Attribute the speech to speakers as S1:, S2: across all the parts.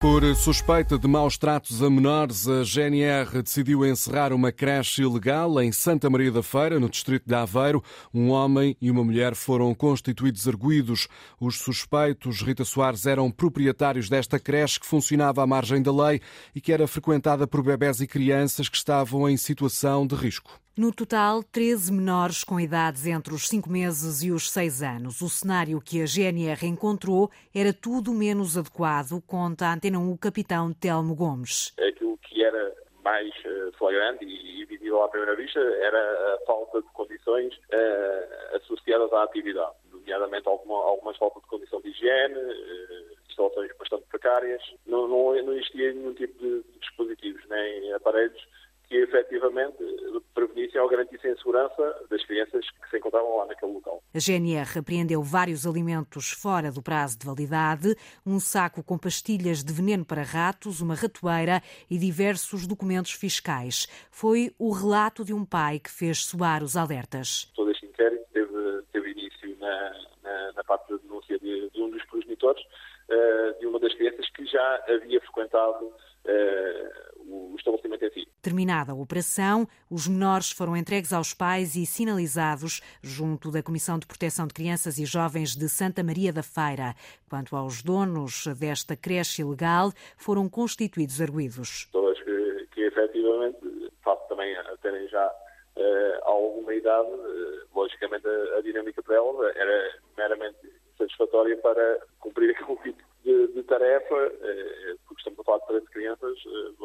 S1: Por suspeita de maus tratos a menores, a GNR decidiu encerrar uma creche ilegal em Santa Maria da Feira, no distrito de Aveiro. Um homem e uma mulher foram constituídos arguídos. Os suspeitos, Rita Soares, eram proprietários desta creche que funcionava à margem da lei e que era frequentada por bebés e crianças que estavam em situação de risco.
S2: No total, 13 menores com idades entre os 5 meses e os 6 anos. O cenário que a GNR encontrou era tudo menos adequado, conta a Antena 1 o capitão Telmo Gomes.
S3: Aquilo que era mais flagrante e visível à primeira vista era a falta de condições uh, associadas à atividade, nomeadamente alguma, algumas faltas de condição de higiene, uh, bastante precárias. Não, não, não existia nenhum tipo de dispositivos, nem aparelhos que efetivamente prevenissem ou garantissem a segurança das crianças que se encontravam lá naquele local.
S2: A GNR apreendeu vários alimentos fora do prazo de validade, um saco com pastilhas de veneno para ratos, uma ratoeira e diversos documentos fiscais. Foi o relato de um pai que fez soar os alertas.
S3: Todo este inquérito teve, teve início na, na, na, parte da denúncia de, de um dos progenitores, uh, de uma das crianças que já havia frequentado uh, estabelecimento em si.
S2: Terminada a operação, os menores foram entregues aos pais e sinalizados junto da Comissão de Proteção de Crianças e Jovens de Santa Maria da Feira. Quanto aos donos desta creche ilegal, foram constituídos arguídos.
S3: Todas que, que efetivamente, face também a terem já uh, alguma idade, uh, logicamente a, a, dinâmica para elas era meramente satisfatória para cumprir aquele tipo de, de tarefa, uh, porque estamos a falar de 13 crianças,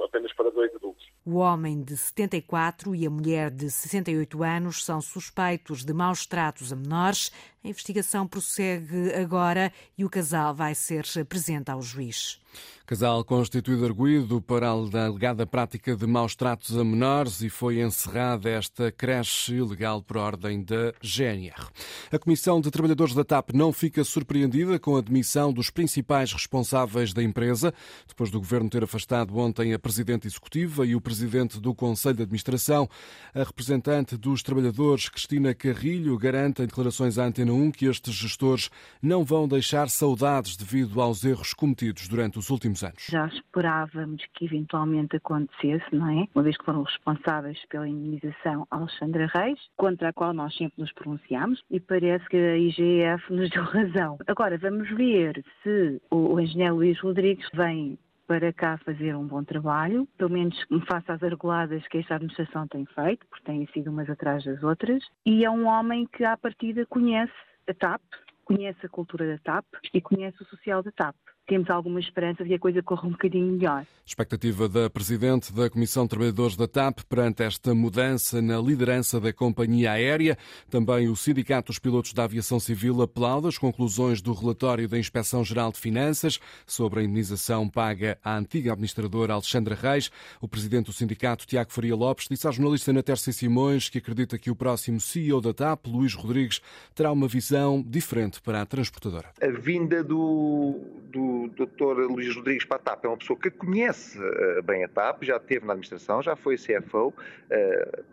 S3: apenas para dois adultos.
S2: O homem de 74 e a mulher de 68 anos são suspeitos de maus tratos a menores. A investigação prossegue agora e o casal vai ser presente ao juiz.
S1: Casal constituído arguído para a alegada prática de maus tratos a menores e foi encerrada esta creche ilegal por ordem da GNR. A Comissão de Trabalhadores da TAP não fica surpreendida com a demissão dos principais responsáveis da empresa, depois do governo ter afastado ontem a presidente executiva e o presidente do Conselho de Administração. A representante dos trabalhadores, Cristina Carrilho, garante em declarações à Antena 1 que estes gestores não vão deixar saudades devido aos erros cometidos durante os últimos anos.
S4: Já esperávamos que eventualmente acontecesse, não é? Uma vez que foram responsáveis pela indenização Alexandra Reis, contra a qual nós sempre nos pronunciamos, e parece que a IGF nos deu razão. Agora, vamos ver se o engenheiro Luís Rodrigues vem para cá fazer um bom trabalho, pelo menos face às arreguladas que esta administração tem feito, porque têm sido umas atrás das outras, e é um homem que à partida conhece a TAP, conhece a cultura da TAP e conhece o social da TAP temos alguma esperança de que a coisa corra um bocadinho melhor.
S1: Expectativa da Presidente da Comissão de Trabalhadores da TAP perante esta mudança na liderança da companhia aérea. Também o Sindicato dos Pilotos da Aviação Civil aplaude as conclusões do relatório da Inspeção-Geral de Finanças sobre a indenização paga à antiga administradora Alexandra Reis. O Presidente do Sindicato, Tiago Faria Lopes, disse à jornalista Ana Simões que acredita que o próximo CEO da TAP, Luís Rodrigues, terá uma visão diferente para a transportadora.
S5: A vinda do, do o Dr. Luís Rodrigues para a TAP é uma pessoa que conhece uh, bem a TAP, já esteve na administração, já foi CFO, uh,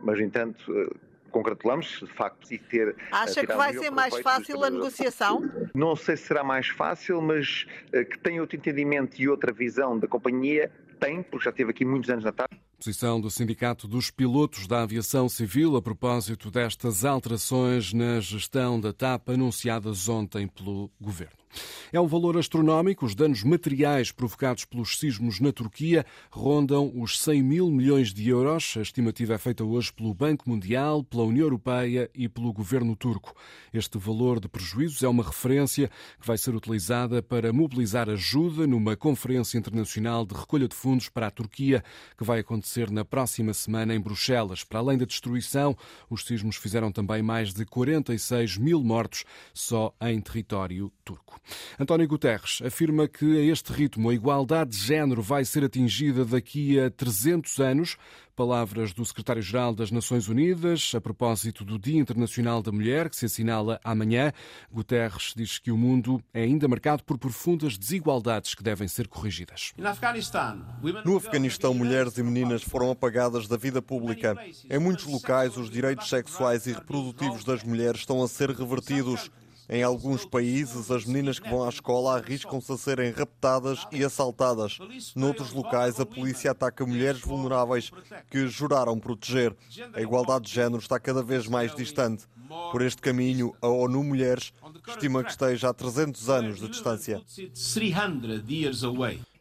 S5: mas, no entanto, uh, congratulamos de facto de ter.
S6: Acha que vai ser mais fácil a negociação?
S5: Não sei se será mais fácil, mas que tem outro entendimento e outra visão da companhia, tem, porque já esteve aqui muitos anos na TAP.
S1: Posição do Sindicato dos Pilotos da Aviação Civil a propósito destas alterações na gestão da TAP anunciadas ontem pelo Governo. É um valor astronómico. Os danos materiais provocados pelos sismos na Turquia rondam os 100 mil milhões de euros. A estimativa é feita hoje pelo Banco Mundial, pela União Europeia e pelo governo turco. Este valor de prejuízos é uma referência que vai ser utilizada para mobilizar ajuda numa conferência internacional de recolha de fundos para a Turquia, que vai acontecer na próxima semana em Bruxelas. Para além da destruição, os sismos fizeram também mais de 46 mil mortos só em território turco. António Guterres afirma que a este ritmo a igualdade de género vai ser atingida daqui a 300 anos. Palavras do secretário-geral das Nações Unidas a propósito do Dia Internacional da Mulher, que se assinala amanhã. Guterres diz que o mundo é ainda marcado por profundas desigualdades que devem ser corrigidas.
S7: No Afeganistão, mulheres e meninas foram apagadas da vida pública. Em muitos locais, os direitos sexuais e reprodutivos das mulheres estão a ser revertidos. Em alguns países, as meninas que vão à escola arriscam-se a serem raptadas e assaltadas. Noutros locais, a polícia ataca mulheres vulneráveis que juraram proteger. A igualdade de género está cada vez mais distante. Por este caminho, a ONU Mulheres estima que esteja a 300 anos de distância.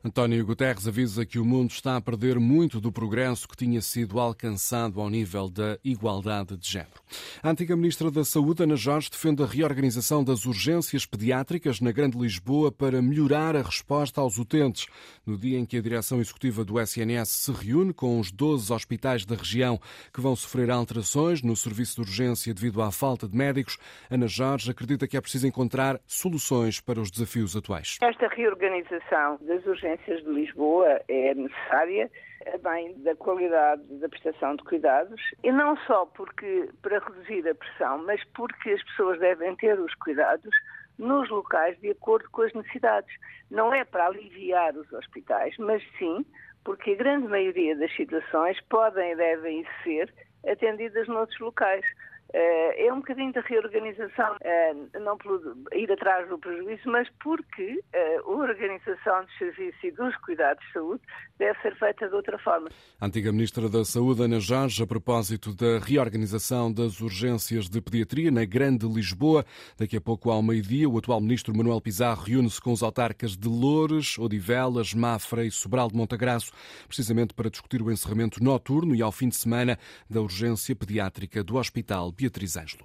S1: António Guterres avisa que o mundo está a perder muito do progresso que tinha sido alcançado ao nível da igualdade de género. A antiga Ministra da Saúde, Ana Jorge, defende a reorganização das urgências pediátricas na Grande Lisboa para melhorar a resposta aos utentes. No dia em que a direção executiva do SNS se reúne com os 12 hospitais da região que vão sofrer alterações no serviço de urgência devido à falta de médicos, Ana Jorge acredita que é preciso encontrar soluções para os desafios atuais.
S8: Esta reorganização das urgências urgências de Lisboa é necessária, bem da qualidade da prestação de cuidados, e não só porque para reduzir a pressão, mas porque as pessoas devem ter os cuidados nos locais de acordo com as necessidades. Não é para aliviar os hospitais, mas sim porque a grande maioria das situações podem e devem ser atendidas noutros locais. Eh, é um bocadinho de reorganização, eh, não por ir atrás do prejuízo, mas porque eh, a organização dos serviços e dos cuidados de saúde deve ser feita de outra forma.
S1: A antiga Ministra da Saúde, Ana Jorge, a propósito da reorganização das urgências de pediatria na Grande Lisboa. Daqui a pouco, ao meio-dia, o atual Ministro Manuel Pizarro reúne-se com os autarcas de Loures, Odivelas, Mafra e Sobral de Montagraço, precisamente para discutir o encerramento noturno e ao fim de semana da urgência pediátrica do Hospital Beatriz Ângelo.